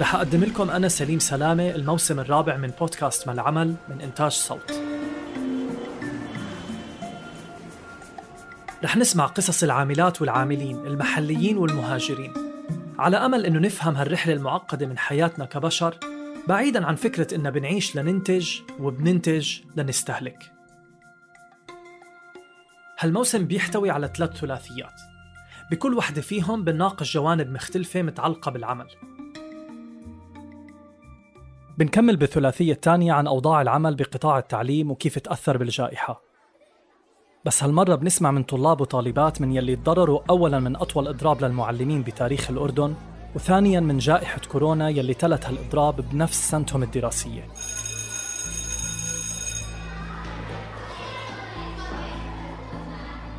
رح أقدم لكم أنا سليم سلامة الموسم الرابع من بودكاست ما العمل من إنتاج صوت. رح نسمع قصص العاملات والعاملين المحليين والمهاجرين. على أمل أنه نفهم هالرحلة المعقدة من حياتنا كبشر بعيدا عن فكرة إننا بنعيش لننتج وبننتج لنستهلك. هالموسم بيحتوي على ثلاث ثلاثيات. بكل وحدة فيهم بنناقش جوانب مختلفة متعلقة بالعمل. بنكمل بالثلاثية الثانية عن أوضاع العمل بقطاع التعليم وكيف تأثر بالجائحة. بس هالمرة بنسمع من طلاب وطالبات من يلي تضرروا أولا من أطول إضراب للمعلمين بتاريخ الأردن وثانيا من جائحة كورونا يلي تلت هالإضراب بنفس سنتهم الدراسية.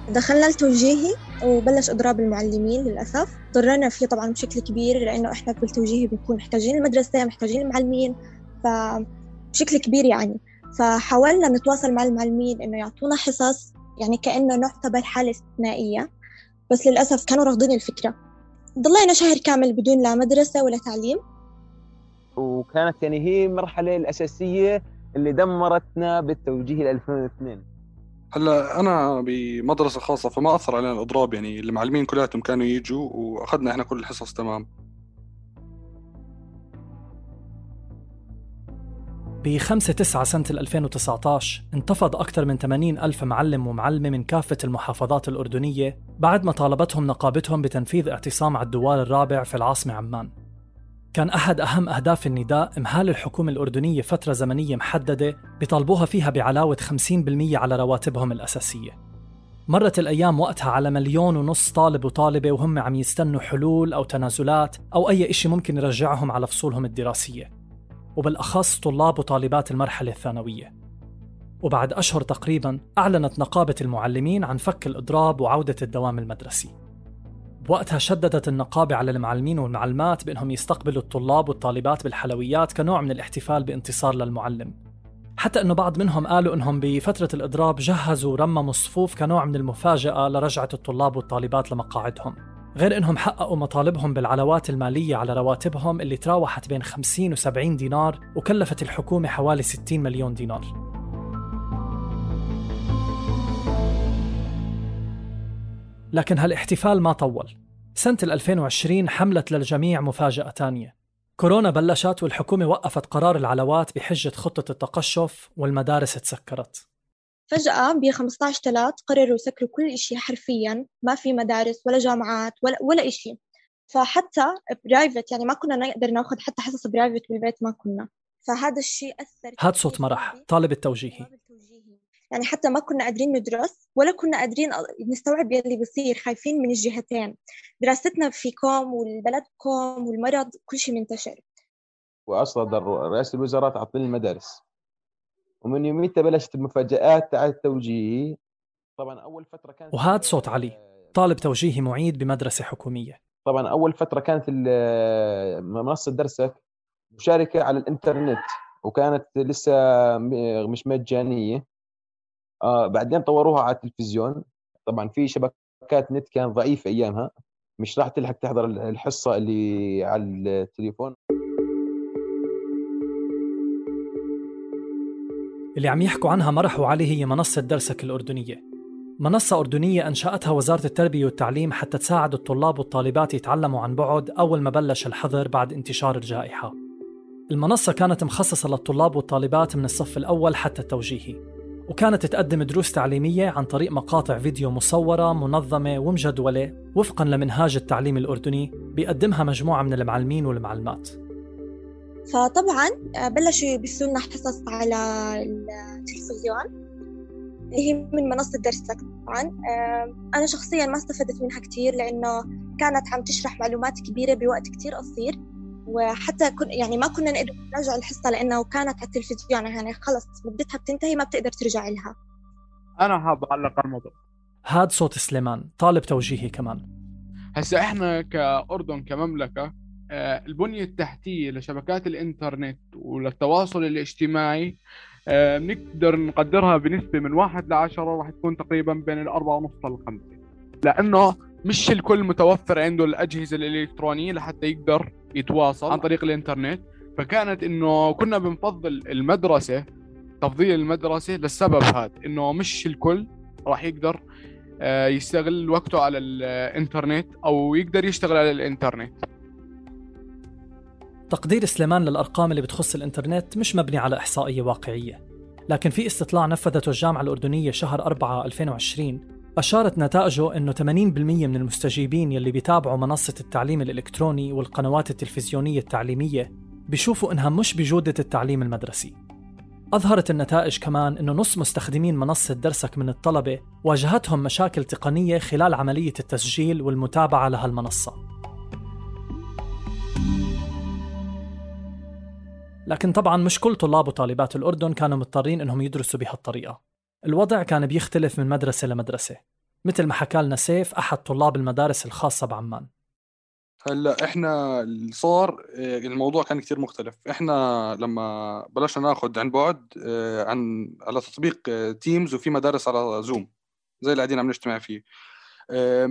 دخلنا التوجيهي وبلش إضراب المعلمين للأسف. ضررنا فيه طبعا بشكل كبير لأنه إحنا في التوجيهي بنكون محتاجين المدرسة محتاجين المعلمين فبشكل كبير يعني. فحاولنا نتواصل مع المعلمين إنه يعطونا حصص يعني كأنه نعتبر حالة استثنائية بس للأسف كانوا رافضين الفكرة. ضلينا شهر كامل بدون لا مدرسة ولا تعليم. وكانت يعني هي المرحلة الأساسية اللي دمرتنا بالتوجيه 2002 هلا أنا بمدرسة خاصة فما أثر علينا الإضراب يعني. المعلمين كلياتهم كانوا يجوا وأخذنا إحنا كل الحصص تمام. ب 5 9 سنة 2019 انتفض أكثر من 80 ألف معلم ومعلمة من كافة المحافظات الأردنية بعد ما طالبتهم نقابتهم بتنفيذ اعتصام على الدوار الرابع في العاصمة عمان. كان أحد أهم أهداف النداء إمهال الحكومة الأردنية فترة زمنية محددة بيطالبوها فيها بعلاوة 50% على رواتبهم الأساسية. مرت الأيام وقتها على مليون ونص طالب وطالبة وهم عم يستنوا حلول أو تنازلات أو أي إشي ممكن يرجعهم على فصولهم الدراسية. وبالأخص طلاب وطالبات المرحلة الثانوية. وبعد أشهر تقريبا أعلنت نقابة المعلمين عن فك الإضراب وعودة الدوام المدرسي. بوقتها شددت النقابة على المعلمين والمعلمات بأنهم يستقبلوا الطلاب والطالبات بالحلويات كنوع من الاحتفال بانتصار للمعلم. حتى أنه بعض منهم قالوا أنهم بفترة الإضراب جهزوا ورمموا الصفوف كنوع من المفاجأة لرجعة الطلاب والطالبات لمقاعدهم. غير أنهم حققوا مطالبهم بالعلاوات المالية على رواتبهم اللي تراوحت بين 50 و 70 دينار وكلفت الحكومة حوالي 60 مليون دينار. لكن هالاحتفال ما طول. سنة 2020 حملت للجميع مفاجأة تانية. كورونا بلشت والحكومة وقفت قرار العلاوات بحجة خطة التقشف والمدارس تسكرت. فجأة ب 15 3 قرروا يسكروا كل شيء حرفيا ما في مدارس ولا جامعات ولا ولا شيء فحتى private يعني ما كنا نقدر ناخذ حتى حصص private بالبيت ما كنا. فهذا الشيء أثر هاد صوت مرح طالب التوجيهي. يعني حتى ما كنا قادرين ندرس ولا كنا قادرين نستوعب يلي بصير خايفين من الجهتين. دراستنا في كوم والبلد كوم والمرض كل شيء منتشر. وأصلا رئاسه الوزراء تعطيل المدارس. ومن يوميتها بلشت المفاجآت تاع التوجيهي طبعا أول فترة كانت وهذا صوت علي. طالب توجيهي معيد بمدرسة حكومية. طبعا أول فترة كانت منصة درسك مشاركة على الإنترنت وكانت لسه مش مجانية. آه بعدين طوروها على التلفزيون. طبعا في شبكات نت كان ضعيفه أيامها. مش راح تلحق تحضر الحصة اللي على التليفون. اللي عم يحكوا عنها مرح وعلي هي منصة درسك الأردنية. منصة أردنية أنشأتها وزارة التربية والتعليم حتى تساعد الطلاب والطالبات يتعلموا عن بعد أول ما بلش الحظر بعد انتشار الجائحة. المنصة كانت مخصصة للطلاب والطالبات من الصف الأول حتى التوجيهي. وكانت تقدم دروس تعليمية عن طريق مقاطع فيديو مصورة منظمة ومجدولة وفقا لمنهاج التعليم الأردني بيقدمها مجموعة من المعلمين والمعلمات. فطبعا آه، بلشوا يبثوا لنا حصص على التلفزيون اللي هي من منصة درسك طبعا. أنا شخصيا ما استفدت منها كتير لأنه كانت عم تشرح معلومات كبيرة بوقت كتير قصير. وحتى كن يعني ما كنا نقدر نراجع الحصة لأنه كانت على التلفزيون يعني خلص مدتها بتنتهي ما بتقدر ترجع لها. أنا حاب أعلق على الموضوع. هاد صوت سليمان طالب توجيهي كمان. هسا إحنا كأردن كمملكة آه، البنية التحتية لشبكات الإنترنت وللتواصل الاجتماعي آه، بنقدر نقدرها بنسبة من واحد لعشرة راح تكون تقريبا بين الأربعة ونص للخمسة. لأنه مش الكل متوفر عنده الأجهزة الإلكترونية لحتى يقدر يتواصل عن طريق الإنترنت. فكانت إنه كنا بنفضل المدرسة تفضيل المدرسة للسبب هذا إنه مش الكل راح يقدر آه، يستغل وقته على الإنترنت أو يقدر يشتغل على الإنترنت. تقدير سليمان للأرقام اللي بتخص الإنترنت مش مبني على إحصائية واقعية لكن في استطلاع نفذته الجامعة الأردنية شهر 4 2020 أشارت نتائجه أنه 80% من المستجيبين يلي بيتابعوا منصة التعليم الإلكتروني والقنوات التلفزيونية التعليمية بيشوفوا إنها مش بجودة التعليم المدرسي. أظهرت النتائج كمان أنه نص مستخدمين منصة درسك من الطلبة واجهتهم مشاكل تقنية خلال عملية التسجيل والمتابعة لهالمنصة. لكن طبعا مش كل طلاب وطالبات الأردن كانوا مضطرين إنهم يدرسوا بهالطريقة. الوضع كان بيختلف من مدرسة لمدرسة مثل ما حكى لنا سيف أحد طلاب المدارس الخاصة بعمان. هلأ إحنا اللي صار آه، الموضوع كان كثير مختلف. إحنا لما بلشنا ناخذ عن بعد آه، عن على تطبيق تيمز آه، وفي مدارس على زوم زي اللي قاعدين عم نجتمع فيه.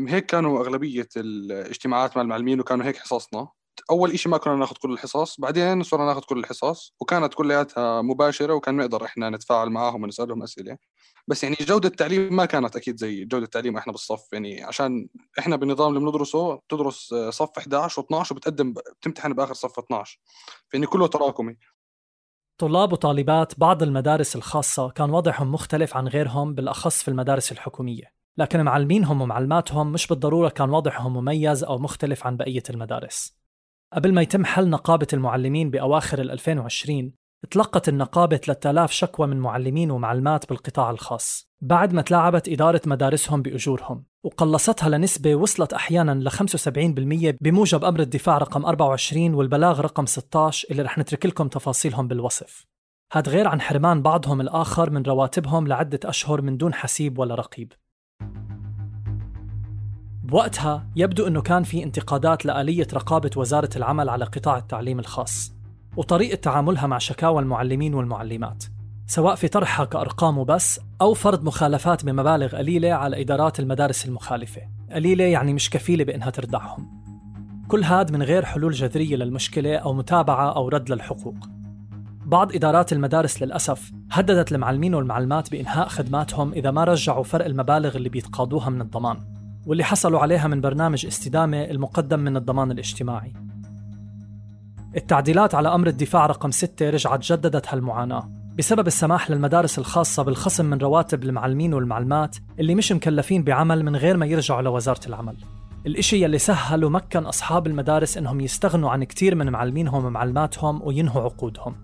هيك كانوا أغلبية الاجتماعات مع المعلمين وكانوا هيك حصصنا. أول شيء ما كنا ناخذ كل الحصص بعدين صرنا ناخذ كل الحصص وكانت كلياتها مباشرة وكان نقدر إحنا نتفاعل معاهم ونسألهم أسئلة. بس يعني جودة التعليم ما كانت أكيد زي جودة التعليم إحنا بالصف. يعني عشان إحنا بالنظام اللي بندرسه بتدرس صف 11 و12 وبتقدم بتمتحن بآخر صف 12 فيعني كله تراكمي. طلاب وطالبات بعض المدارس الخاصة كان وضعهم مختلف عن غيرهم بالأخص في المدارس الحكومية. لكن معلمينهم ومعلماتهم مش بالضرورة كان وضعهم مميز أو مختلف عن بقية المدارس. قبل ما يتم حل نقابة المعلمين بأواخر 2020 تلقت النقابة 3000 شكوى من معلمين ومعلمات بالقطاع الخاص بعد ما تلاعبت إدارة مدارسهم بأجورهم وقلصتها لنسبة وصلت أحيانا ل 75% بموجب أمر الدفاع رقم 24 والبلاغ رقم 16 اللي رح نترك لكم تفاصيلهم بالوصف. هاد غير عن حرمان بعضهم الآخر من رواتبهم لعدة أشهر من دون حسيب ولا رقيب. بوقتها يبدو أنه كان في انتقادات لآلية رقابة وزارة العمل على قطاع التعليم الخاص وطريقة تعاملها مع شكاوى المعلمين والمعلمات سواء في طرحها كأرقام وبس أو فرض مخالفات بمبالغ قليلة على إدارات المدارس المخالفة. قليلة يعني مش كفيلة بأنها تردعهم. كل هاد من غير حلول جذرية للمشكلة أو متابعة أو رد للحقوق. بعض إدارات المدارس للأسف هددت المعلمين والمعلمات بإنهاء خدماتهم إذا ما رجعوا فرق المبالغ اللي بيتقاضوها من الضمان. واللي حصلوا عليها من برنامج استدامة المقدم من الضمان الاجتماعي. التعديلات على أمر الدفاع رقم 6 رجعت جددت هالمعاناة بسبب السماح للمدارس الخاصة بالخصم من رواتب المعلمين والمعلمات اللي مش مكلفين بعمل من غير ما يرجعوا لوزارة العمل. الإشي يلي سهل ومكن أصحاب المدارس إنهم يستغنوا عن كتير من معلمينهم ومعلماتهم وينهوا عقودهم.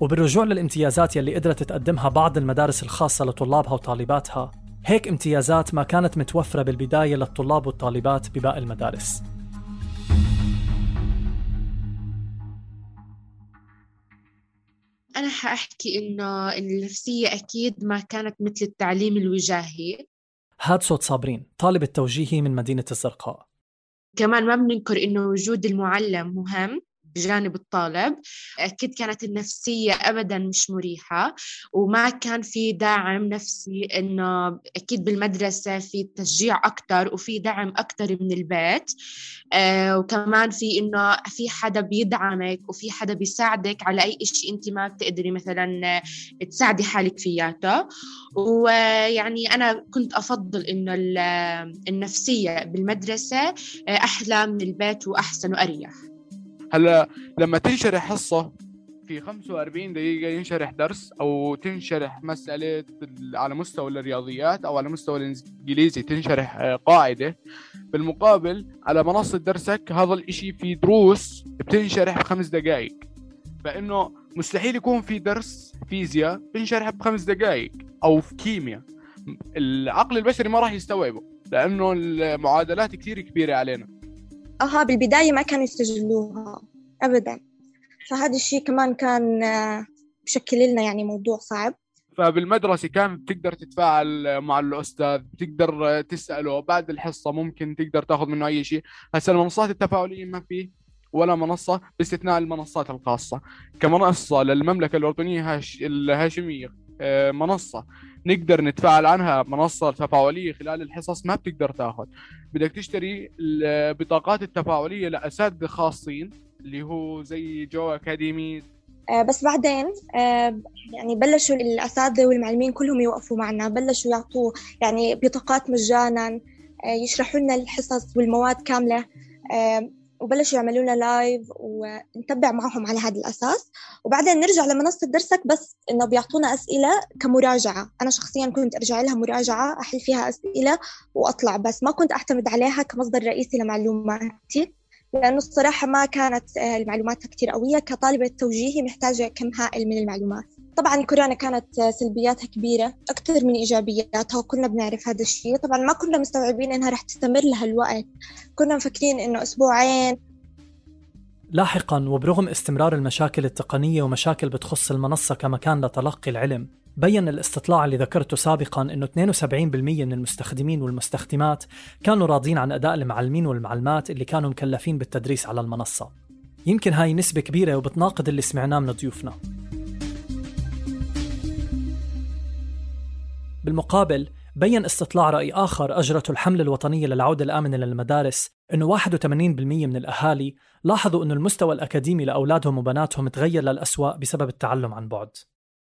وبالرجوع للامتيازات يلي قدرت تقدمها بعض المدارس الخاصة لطلابها وطالباتها هيك امتيازات ما كانت متوفرة بالبداية للطلاب والطالبات بباقي المدارس. أنا حأحكي إنه النفسية أكيد ما كانت مثل التعليم الوجاهي. هاد صوت صابرين طالب التوجيهي من مدينة الزرقاء. كمان ما بننكر إنه وجود المعلم مهم. بجانب الطالب أكيد كانت النفسية أبدا مش مريحة وما كان في دعم نفسي إنه أكيد بالمدرسة في تشجيع أكتر وفي دعم أكتر من البيت. آه وكمان في إنه في حدا بيدعمك وفي حدا بيساعدك على أي إشي أنت ما بتقدري مثلا تساعدي حالك فياته. ويعني أنا كنت أفضل إنه النفسية بالمدرسة أحلى من البيت وأحسن وأريح. هلا لما تنشرح حصه في 45 دقيقة ينشرح درس أو تنشرح مسألة على مستوى الرياضيات أو على مستوى الإنجليزي تنشرح آه، قاعدة بالمقابل على منصة درسك هذا الإشي في دروس بتنشرح بخمس دقائق. فإنه مستحيل يكون في درس فيزياء بنشرح بخمس دقائق أو في كيمياء. العقل البشري ما راح يستوعبه لأنه المعادلات كثير كبيرة علينا. أها بالبداية ما كانوا يستجلوها أبدا. فهذا الشيء كمان كان آه، بشكل لنا يعني موضوع صعب. فبالمدرسة كان بتقدر تتفاعل مع الأستاذ بتقدر تسأله بعد الحصة ممكن تقدر تاخذ منه أي شيء. هسه المنصات التفاعلية ما في ولا منصة باستثناء المنصات الخاصة. كمنصة للمملكة الأردنية هاش آه، منصة. نقدر نتفاعل عنها منصة تفاعلية خلال الحصص ما بتقدر تاخذ. بدك تشتري البطاقات التفاعلية لأساتذة خاصين اللي هو زي جو أكاديمي. آه، بس بعدين آه، يعني بلشوا الأساتذة والمعلمين كلهم يوقفوا معنا. بلشوا يعطوا يعني بطاقات مجانا يشرحوا لنا الحصص والمواد كاملة. وبلشوا يعملوا لنا لايف ونتبع معهم على هذا الأساس. وبعدين نرجع لمنصة درسك بس إنه بيعطونا أسئلة كمراجعة. أنا شخصيا كنت أرجع لها مراجعة أحل فيها أسئلة وأطلع بس ما كنت أعتمد عليها كمصدر رئيسي لمعلوماتي لأنه الصراحة ما كانت آه، المعلومات كتير قوية. كطالبة توجيهي محتاجة كم هائل من المعلومات. طبعا كورونا كانت سلبياتها كبيرة أكثر من إيجابياتها وكلنا بنعرف هذا الشيء طبعا ما كنا مستوعبين إنها رح تستمر لهالوقت كنا مفكرين إنه أسبوعين لاحقا وبرغم استمرار المشاكل التقنية ومشاكل بتخص المنصة كمكان لتلقي العلم بين الاستطلاع اللي ذكرته سابقا إنه 72% من المستخدمين والمستخدمات كانوا راضين عن أداء المعلمين والمعلمات اللي كانوا مكلفين بالتدريس على المنصة. يمكن هاي نسبة كبيرة وبتناقض اللي سمعناه من ضيوفنا. بالمقابل بين استطلاع رأي آخر أجرته الحملة الوطنية للعودة الآمنة للمدارس أنه 81% من الأهالي لاحظوا أنه المستوى الأكاديمي لأولادهم وبناتهم تغير للأسوأ بسبب التعلم عن بعد.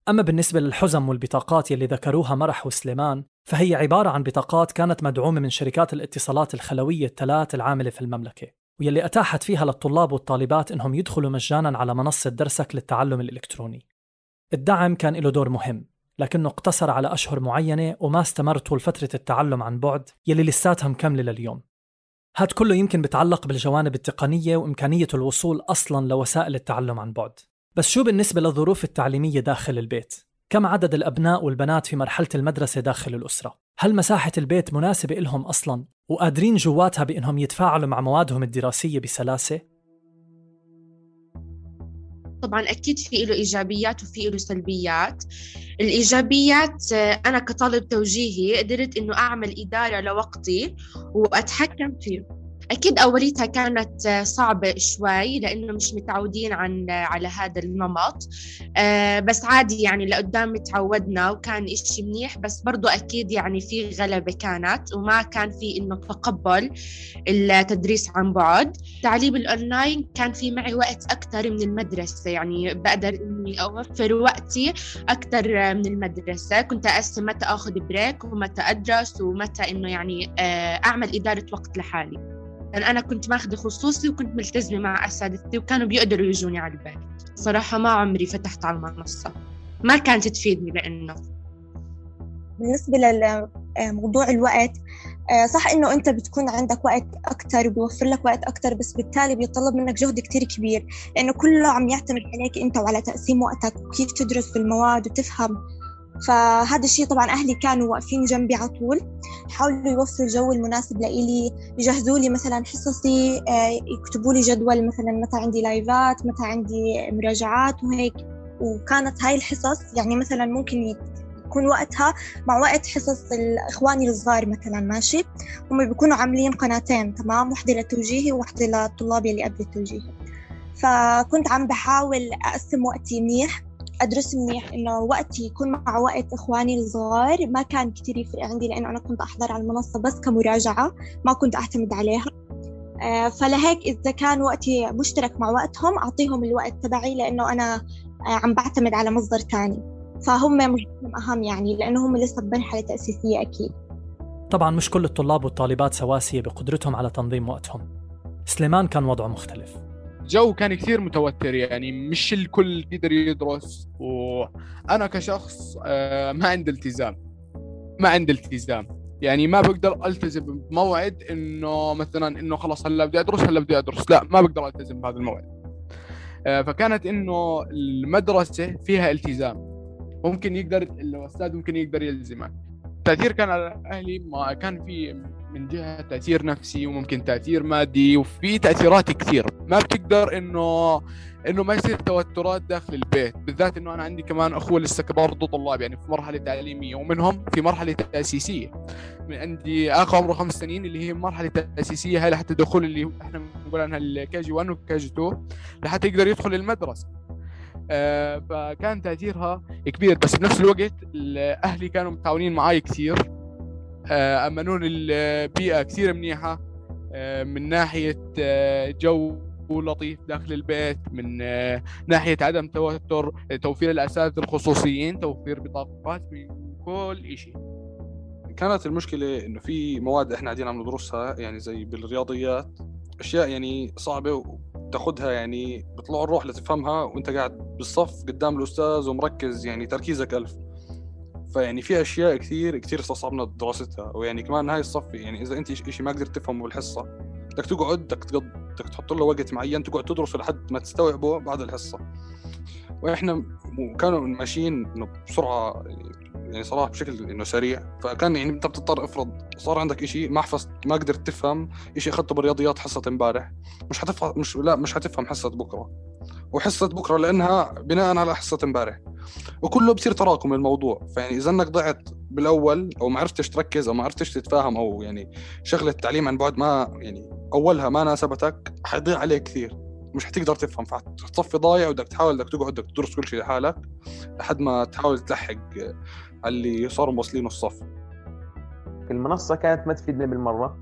أما بالنسبة للحزم والبطاقات يلي ذكروها مرح وسليمان فهي عبارة عن بطاقات كانت مدعومة من شركات الاتصالات الخلوية الثلاث العاملة في المملكة واللي أتاحت فيها للطلاب والطالبات إنهم يدخلوا مجانا على منصة درسك للتعلم الإلكتروني. الدعم كان له دور مهم. لكنه اقتصر على أشهر معينة وما استمر طول فترة التعلم عن بعد يلي لساتها مكملة لليوم هاد كله يمكن بتعلق بالجوانب التقنية وإمكانية الوصول أصلا لوسائل التعلم عن بعد بس شو بالنسبة للظروف التعليمية داخل البيت؟ كم عدد الأبناء والبنات في مرحلة المدرسة داخل الأسرة؟ هل مساحة البيت مناسبة لهم أصلا؟ وقادرين جواتها بأنهم يتفاعلوا مع موادهم الدراسية بسلاسة؟ طبعا أكيد في له إيجابيات وفي له سلبيات. الإيجابيات أنا كطالب توجيهي قدرت إنه أعمل إدارة لوقتي وأتحكم فيه. أكيد أوليتها كانت صعبة شوي لأنه مش متعودين عن على هذا النمط. آه، بس عادي يعني لقدام تعودنا وكان إشي منيح. بس برضو أكيد يعني في غلبة كانت وما كان في إنه تقبل التدريس عن بعد. تعليم الأونلاين كان في معي وقت أكثر من المدرسة. يعني بقدر إني أوفر وقتي أكثر من المدرسة. كنت أقسم متى أخذ break ومتى أدرس ومتى إنه يعني آه، أعمل إدارة وقت لحالي. لأن أنا كنت ماخذة خصوصي وكنت ملتزمة مع أساتذتي وكانوا بيقدروا يجوني على البيت. صراحة ما عمري فتحت على المنصة. ما كانت تفيدني لأنه بالنسبة لموضوع الوقت آه، صح إنه أنت بتكون عندك وقت أكثر وبيوفر لك وقت أكثر بس بالتالي بيتطلب منك جهد كتير كبير لأنه كله عم يعتمد عليك أنت وعلى تقسيم وقتك وكيف تدرس في المواد وتفهم فهذا الشيء طبعا أهلي كانوا واقفين جنبي على طول حاولوا يوفروا الجو المناسب لإلي يجهزوا لي مثلا حصصي آه، يكتبوا لي جدول مثلا متى عندي لايفات متى عندي مراجعات وهيك. وكانت هاي الحصص يعني مثلا ممكن يكون وقتها مع وقت حصص الإخواني الصغار مثلا ماشي؟ هم بيكونوا عاملين قناتين تمام؟ واحدة للتوجيهي وواحدة للطلاب اللي قبل التوجيهي فكنت عم بحاول أقسم وقتي منيح أدرس منيح إنه وقتي يكون مع وقت إخواني الصغار. ما كان كتير يفرق عندي لأنه أنا كنت أحضر على المنصة بس كمراجعة ما كنت أعتمد عليها. آه، فلهيك إذا كان وقتي مشترك مع وقتهم أعطيهم الوقت تبعي لأنه أنا آه، عم بعتمد على مصدر تاني. فهم مجهودهم أهم يعني لأنه هم لسه بمرحلة تأسيسية أكيد. طبعا مش كل الطلاب والطالبات سواسية بقدرتهم على تنظيم وقتهم. سليمان كان وضعه مختلف. الجو كان كثير متوتر يعني مش الكل يقدر يدرس. وأنا كشخص آه، ما عندي التزام. ما عندي التزام. يعني ما بقدر ألتزم بموعد إنه مثلا إنه خلاص هلا بدي أدرس هلا بدي أدرس. لا ما بقدر ألتزم بهذا الموعد. آه، فكانت إنه المدرسة فيها التزام. ممكن يقدر الأستاذ ممكن يقدر يلزمك. التاثير كان على أهلي ما كان في من جهة تأثير نفسي وممكن تأثير مادي وفي تأثيرات كثير. ما بتقدر إنه إنه ما يصير توترات داخل البيت بالذات إنه أنا عندي كمان أخوة لسه برضه طلاب يعني في مرحلة تعليمية ومنهم في مرحلة تأسيسية. من عندي أخ عمره خمس سنين اللي هي مرحلة تأسيسية هاي لحتى دخول اللي إحنا بنقول عنها ال KG 1 وال KG 2 لحتى يقدر يدخل المدرسة. آه فكان تأثيرها كبير بس بنفس الوقت أهلي كانوا متعاونين معي كثير. أمنوا لي بيئة كثير منيحة آه من ناحية آه جو لطيف داخل البيت من آه، ناحية عدم توتر توفير الأساتذة الخصوصيين توفير بطاقات من كل شيء كانت المشكلة إنه في مواد إحنا قاعدين عم ندرسها يعني زي بالرياضيات أشياء يعني صعبة وتاخذها يعني بطلع الروح لتفهمها وأنت قاعد بالصف قدام الأستاذ ومركز يعني تركيزك ألف. فيعني في أشياء كثير كثير استصعبنا دراستها ويعني كمان هاي الصف يعني إذا أنت شيء ما قدرت تفهمه بالحصة بدك تقعد بدك بدك تحط له وقت معين تقعد تدرسه لحد ما تستوعبه بعد الحصة. وإحنا كانوا ماشيين إنه بسرعة يعني صراحة بشكل إنه سريع فكان يعني أنت بتضطر افرض صار عندك شيء ما حفظت ما قدرت تفهم شيء أخذته بالرياضيات حصة إمبارح مش حتفهم مش لا مش حتفهم حصة بكرة. وحصة بكرة لأنها بناء على حصة امبارح. وكله بصير تراكم الموضوع فيعني إذا إنك ضعت بالأول أو ما عرفتش تركز أو ما عرفتش تتفاهم أو يعني شغلة التعليم عن بعد ما يعني أولها ما ناسبتك حيضيع عليك كثير. مش حتقدر تفهم فحتصفي ضايع بدك تحاول بدك تقعد بدك تدرس كل شيء لحالك لحد ما تحاول تلحق اللي صاروا موصلين الصف. المنصة كانت ما تفيدنا بالمرة.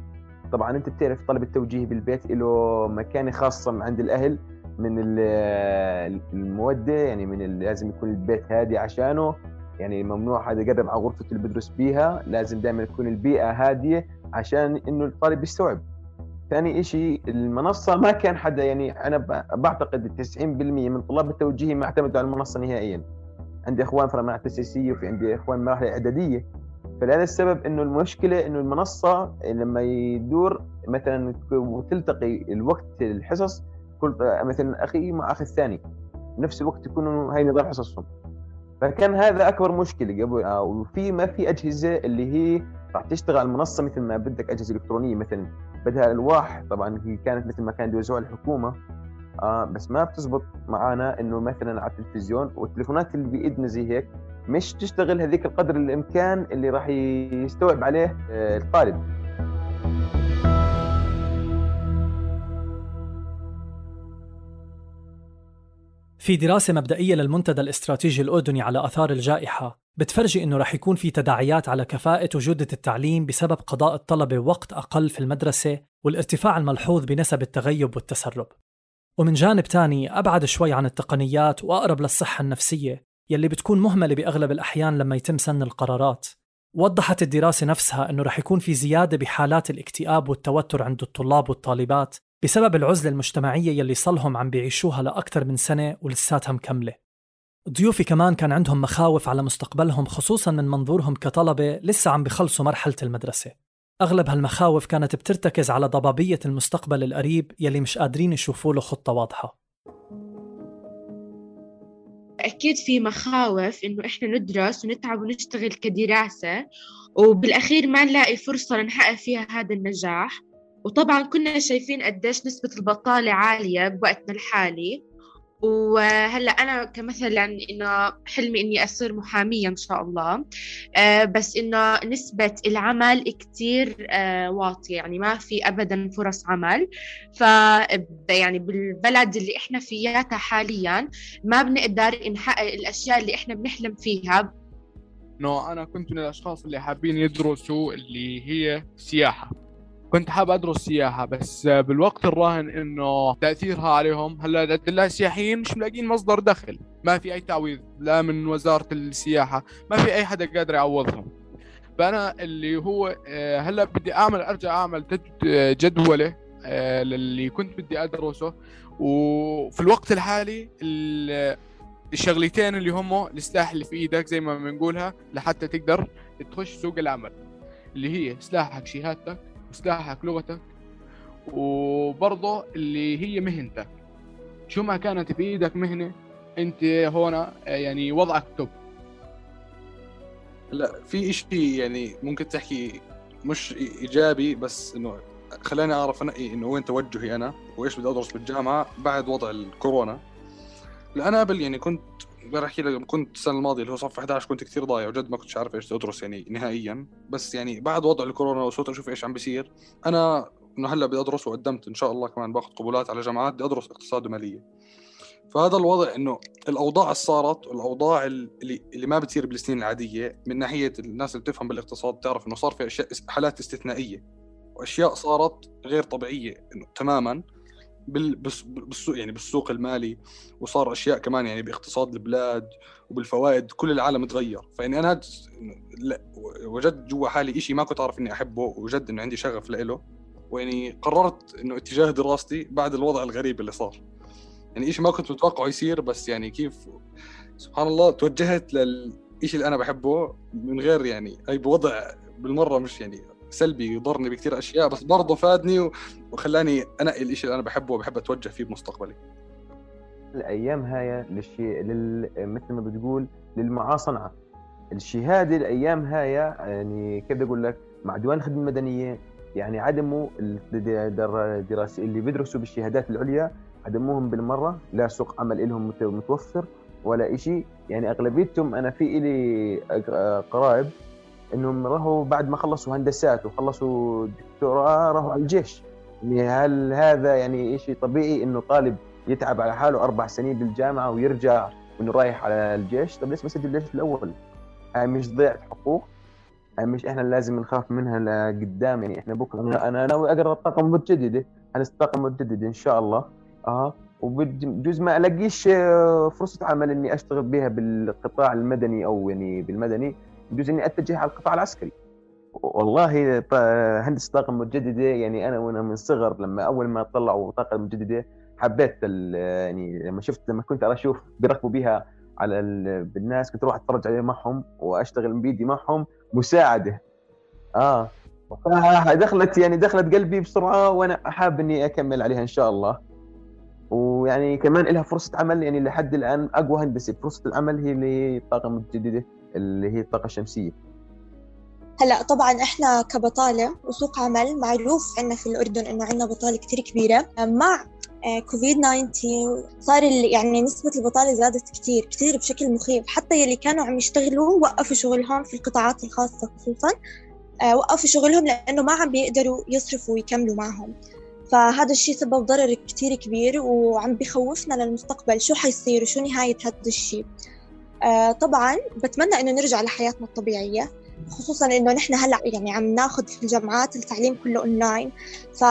طبعا أنت بتعرف طلب التوجيه بالبيت له مكانة خاصة عند الأهل. من المودة يعني من لازم يكون البيت هادي عشانه. يعني ممنوع حدا يقرب على غرفته اللي بدرس بيها. لازم دائما تكون البيئة هادية عشان إنه الطالب يستوعب. ثاني شيء المنصة ما كان حدا يعني أنا بعتقد 90% من طلاب التوجيهي ما اعتمدوا على المنصة نهائيا. عندي إخوان في المراحل وفي عندي إخوان مراحل اعداديه فلهذا السبب إنه المشكلة إنه المنصة لما يدور مثلا وتلتقي الوقت الحصص كل مثلا أخي مع أخي الثاني بنفس الوقت يكونوا هاي نظام حصصهم. فكان هذا أكبر مشكلة قبل آه، وفي ما في أجهزة اللي هي راح تشتغل على المنصه مثل ما بدك أجهزة إلكترونية مثلا. بدها ألواح طبعا هي كانت مثل ما كانت يوزعوها الحكومة آه بس ما بتزبط معنا إنه مثلا على التلفزيون والتليفونات اللي بإيدنا زي هيك مش تشتغل هذيك القدر الإمكان اللي راح يستوعب عليه آه الطالب. في دراسة مبدئية للمنتدى الاستراتيجي الأردني على آثار الجائحة بتفرجي إنه رح يكون في تداعيات على كفاءة وجودة التعليم بسبب قضاء الطلبة وقت أقل في المدرسة والارتفاع الملحوظ بنسب التغيب والتسرب. ومن جانب تاني أبعد شوي عن التقنيات وأقرب للصحة النفسية يلي بتكون مهملة بأغلب الأحيان لما يتم سن القرارات. وضحت الدراسة نفسها أنه رح يكون في زيادة بحالات الاكتئاب والتوتر عند الطلاب والطالبات بسبب العزلة المجتمعية يلي صلهم عم بيعيشوها لأكثر من سنة ولساتها مكملة ضيوفي كمان كان عندهم مخاوف على مستقبلهم خصوصا من منظورهم كطلبة لسه عم بخلصوا مرحلة المدرسة. أغلب هالمخاوف كانت بترتكز على ضبابية المستقبل القريب يلي مش قادرين يشوفوا له خطة واضحة. أكيد في مخاوف إنه إحنا ندرس ونتعب ونشتغل كدراسة وبالأخير ما نلاقي فرصة نحقق فيها هذا النجاح. وطبعا كنا شايفين قديش نسبة البطالة عالية بوقتنا الحالي. وهلأ أنا كمثلا إنه حلمي إني أصير محامية إن شاء الله. آه، بس إنه نسبة العمل كثير آه، واطية. يعني ما في ابدا فرص عمل. ف يعني بالبلد اللي إحنا فياتها حاليا ما بنقدر نحقق الأشياء اللي إحنا بنحلم فيها. انه أنا كنت من الأشخاص اللي حابين يدرسوا اللي هي سياحة. كنت حاب أدرس سياحة بس بالوقت الراهن إنه تأثيرها عليهم هلأ السياحيين مش ملاقيين مصدر دخل. ما في أي تعويض لا من وزارة السياحة ما في أي حدا قادر يعوضهم. فأنا اللي هو آه، هلأ بدي أعمل أرجع أعمل جدولة آه، للي كنت بدي أدرسه. وفي الوقت الحالي الشغلتين اللي هم السلاح اللي في إيدك زي ما بنقولها لحتى تقدر تخش سوق العمل اللي هي سلاحك شهادتك وسلاحك لغتك وبرضه اللي هي مهنتك. شو ما كانت في إيدك مهنة أنت هون يعني وضعك توب لا في إشي يعني ممكن تحكي مش إيجابي بس إنه خلاني أعرف انقي إنه وين توجهي أنا وإيش بدي أدرس بالجامعة بعد وضع الكورونا. لا أنا قبل يعني كنت بحكي لك كنت السنة الماضية اللي هو صف 11 كنت كثير ضايع وجد ما كنتش عارف إيش أدرس يعني نهائيا. بس يعني بعد وضع الكورونا وصرت أشوف إيش عم بيصير أنا إنه هلأ بدي أدرس وقدمت إن شاء الله كمان باخذ قبولات على جامعات بدي أدرس اقتصاد ومالية. فهذا الوضع إنه الأوضاع اللي صارت والأوضاع اللي اللي ما بتصير بالسنين العادية من ناحية الناس اللي بتفهم بالاقتصاد تعرف إنه صار في أشياء حالات استثنائية وأشياء صارت غير طبيعية إنه تماما. بالسوق يعني بالسوق المالي وصار أشياء كمان يعني باقتصاد البلاد وبالفوائد كل العالم تغير. فإني أنا وجدت جوا حالي شيء ما كنت اعرف إني أحبه وجد إنه عندي شغف له ويعني قررت إنه اتجاه دراستي بعد الوضع الغريب اللي صار. يعني شيء ما كنت متوقعه يصير بس يعني كيف سبحان الله توجهت للشيء اللي أنا بحبه من غير يعني أي بوضع بالمرة مش يعني سلبي يضرني بكثير أشياء بس برضه فادني وخلاني انقي الشيء اللي أنا بحبه وبحب أتوجه فيه بمستقبلي. الأيام هاي للشيء لل... مثل ما بتقول للمعاصنة. الشهاده الأيام هاي يعني كيف بدي أقول لك؟ مع ديوان الخدمه المدنيه يعني عدموا الدراسه اللي بيدرسوا بالشهادات العليا عدموهم بالمرة لا سوق عمل لهم متوفر ولا شيء يعني أغلبيتهم أنا في إلي قرايب إنهم راحوا بعد ما خلصوا هندسات وخلصوا دكتوراه راحوا على الجيش. هل هذا يعني شيء طبيعي إنه طالب يتعب على حاله أربع سنين بالجامعة ويرجع وإنه رايح على الجيش؟ طب ليش ما سجل الجيش الأول؟ هاي مش ضيعه حقوق هاي مش إحنا لازم نخاف منها لقدام يعني إحنا بكرة أنا, أنا ناوي اقرا الطاقه المتجدده هندسه الطاقه المتجدده إن شاء الله. آه وبجوز ما ألاقيش آه، فرصة عمل إني أشتغل بها بالقطاع المدني أو يعني بالمدني يجوز إني أتجه على القطاع العسكري. والله هندسة طاقه متجددة يعني أنا وأنا من صغر لما أول ما طلعوا طاقه متجددة حبيت يعني لما شفت لما كنت أشوف بيركبوا بها على بالناس كنت أروح أتفرج عليه معهم وأشتغل بيدي معهم مساعدة. آه. دخلت يعني دخلت قلبي بسرعة وأنا حاب إني أكمل عليها إن شاء الله. ويعني كمان لها فرصة عمل يعني لحد الآن أقوى هندسة فرصة العمل هي اللي طاقه متجددة اللي هي الطاقة الشمسية. هلا طبعا إحنا كبطالة وسوق عمل معروف عندنا في الأردن إنه عندنا بطالة كثير كبيرة. مع كوفيد 19 صار يعني نسبة البطالة زادت كثير كثير بشكل مخيف. حتى يلي كانوا عم يشتغلوا وقفوا شغلهم في القطاعات الخاصة خصوصا آه، وقفوا شغلهم لأنه ما عم بيقدروا يصرفوا ويكملوا معهم. فهذا الشيء سبب ضرر كثير كبير وعم بخوفنا للمستقبل. شو حيصير؟ وشو نهاية هذا الشيء آه طبعا بتمنى إنه نرجع لحياتنا الطبيعية. خصوصا إنه نحن هلأ يعني عم ناخذ في الجامعات التعليم كله اونلاين ف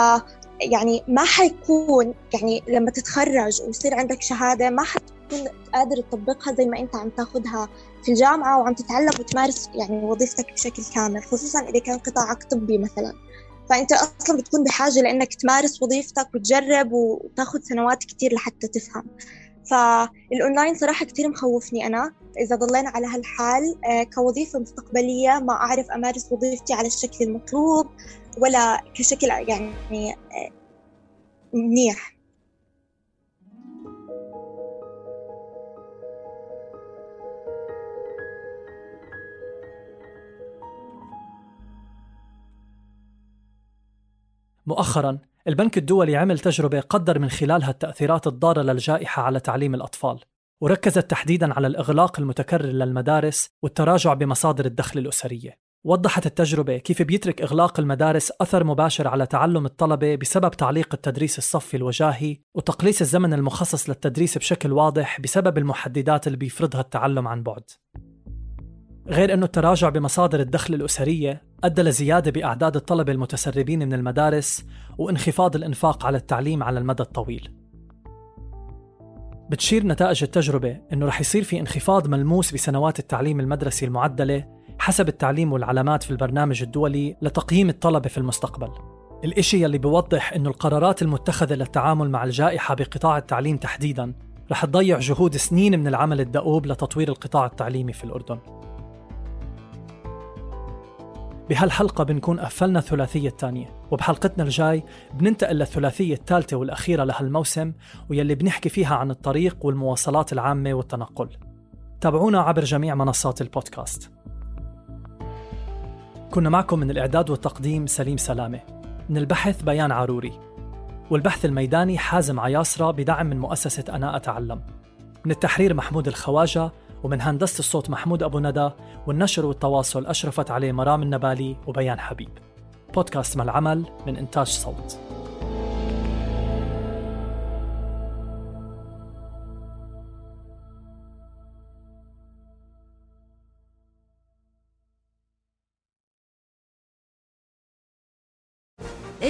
يعني ما حيكون يعني لما تتخرج ويصير عندك شهادة ما حتكون قادر تطبقها زي ما أنت عم تاخذها في الجامعة وعم تتعلم وتمارس يعني وظيفتك بشكل كامل خصوصا إذا كان قطاعك طبي مثلا. فأنت أصلا بتكون بحاجة لإنك تمارس وظيفتك وتجرب وتاخذ سنوات كثير لحتى تفهم. فالأونلاين صراحة كثير مخوفني أنا. إذا ضلينا على هالحال آه، كوظيفة مستقبلية ما أعرف أمارس وظيفتي على الشكل المطلوب ولا كشكل يعني آه، منيح. مؤخرا البنك الدولي عمل تجربة قدر من خلالها التأثيرات الضارة للجائحة على تعليم الأطفال وركزت تحديدا على الإغلاق المتكرر للمدارس والتراجع بمصادر الدخل الأسرية. وضحت التجربة كيف بيترك إغلاق المدارس أثر مباشر على تعلم الطلبة بسبب تعليق التدريس الصفي الوجاهي وتقليص الزمن المخصص للتدريس بشكل واضح بسبب المحددات اللي بيفرضها التعلم عن بعد. غير أنه التراجع بمصادر الدخل الأسرية أدى لزيادة بأعداد الطلبة المتسربين من المدارس وانخفاض الإنفاق على التعليم على المدى الطويل. بتشير نتائج التجربة أنه رح يصير في انخفاض ملموس بسنوات التعليم المدرسي المعدلة حسب التعليم والعلامات في البرنامج الدولي لتقييم الطلبة في المستقبل. الإشي يلي بيوضح أنه القرارات المتخذة للتعامل مع الجائحة بقطاع التعليم تحديداً رح تضيع جهود سنين من العمل الدؤوب لتطوير القطاع التعليمي في الأردن. بهالحلقة بنكون قفلنا الثلاثية الثانية وبحلقتنا الجاي بننتقل للثلاثية الثالثة والأخيرة لهالموسم ويلي بنحكي فيها عن الطريق والمواصلات العامة والتنقل. تابعونا عبر جميع منصات البودكاست. كنا معكم من الإعداد والتقديم سليم سلامة. من البحث بيان عاروري والبحث الميداني حازم عياسرة بدعم من مؤسسة أنا أتعلم من التحرير محمود الخواجة ومن هندسة الصوت محمود أبو ندى والنشر والتواصل أشرفت عليه مرام النبالي وبيان حبيب. بودكاست مع العمل من إنتاج صوت.